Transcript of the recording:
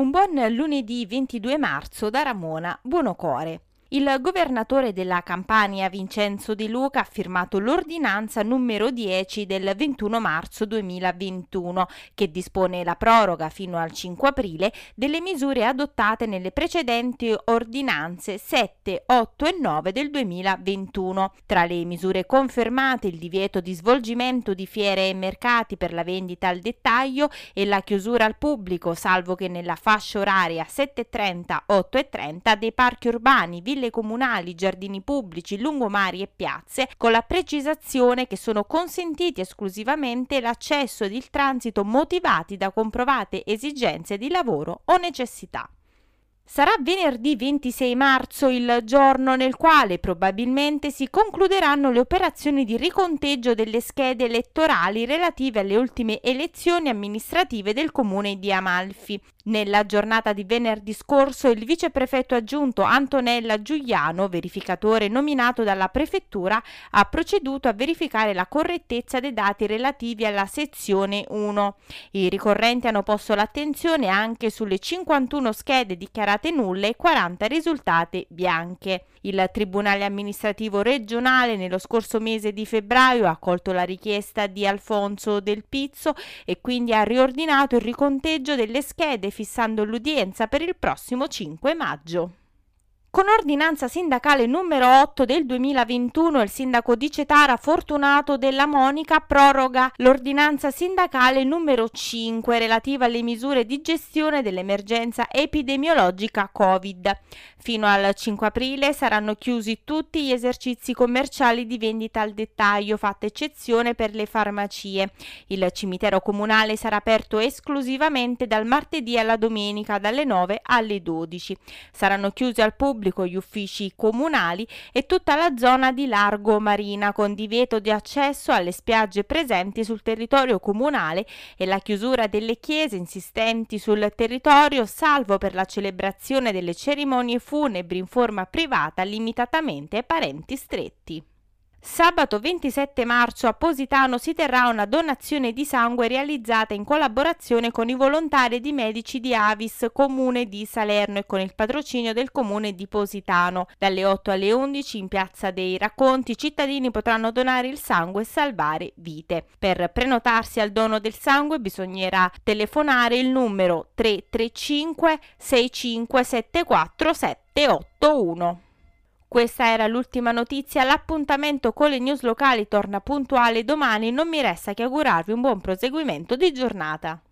Un buon lunedì 22 marzo da Ramona Buonocore. Il governatore della Campania Vincenzo De Luca ha firmato l'ordinanza numero 10 del 21 marzo 2021 che dispone la proroga fino al 5 aprile delle misure adottate nelle precedenti ordinanze 7, 8 e 9 del 2021. Tra le misure confermate il divieto di svolgimento di fiere e mercati per la vendita al dettaglio e la chiusura al pubblico salvo che nella fascia oraria 7.30, 8.30 dei parchi urbani, ville ville comunali, giardini pubblici, lungomari e piazze, con la precisazione che sono consentiti esclusivamente l'accesso ed il transito motivati da comprovate esigenze di lavoro o necessità. Sarà venerdì 26 marzo il giorno nel quale probabilmente si concluderanno le operazioni di riconteggio delle schede elettorali relative alle ultime elezioni amministrative del comune di Amalfi. Nella giornata di venerdì scorso il viceprefetto aggiunto Antonella Giuliano, verificatore nominato dalla prefettura, ha proceduto a verificare la correttezza dei dati relativi alla sezione 1. I ricorrenti hanno posto l'attenzione anche sulle 51 schede dichiarate nulle e 40 risultate bianche. Il Tribunale amministrativo regionale nello scorso mese di febbraio ha accolto la richiesta di Alfonso Del Pizzo e quindi ha riordinato il riconteggio delle schede fissando l'udienza per il prossimo 5 maggio. Con ordinanza sindacale numero 8 del 2021 il sindaco di Cetara Fortunato della Monica proroga l'ordinanza sindacale numero 5 relativa alle misure di gestione dell'emergenza epidemiologica Covid. Fino al 5 aprile saranno chiusi tutti gli esercizi commerciali di vendita al dettaglio, fatta eccezione per le farmacie. Il cimitero comunale sarà aperto esclusivamente dal martedì alla domenica dalle 9 alle 12. Saranno chiusi al pubblico pubblico gli uffici comunali e tutta la zona di largo marina con divieto di accesso alle spiagge presenti sul territorio comunale e la chiusura delle chiese insistenti sul territorio salvo per la celebrazione delle cerimonie funebri in forma privata limitatamente ai parenti stretti. Sabato 27 marzo a Positano si terrà una donazione di sangue realizzata in collaborazione con i volontari di medici di Avis, comune di Salerno e con il patrocinio del comune di Positano. Dalle 8 alle 11 in piazza dei racconti i cittadini potranno donare il sangue e salvare vite. Per prenotarsi al dono del sangue bisognerà telefonare il numero 335 6574 781. Questa era l'ultima notizia, l'appuntamento con le news locali torna puntuale domani, non mi resta che augurarvi un buon proseguimento di giornata.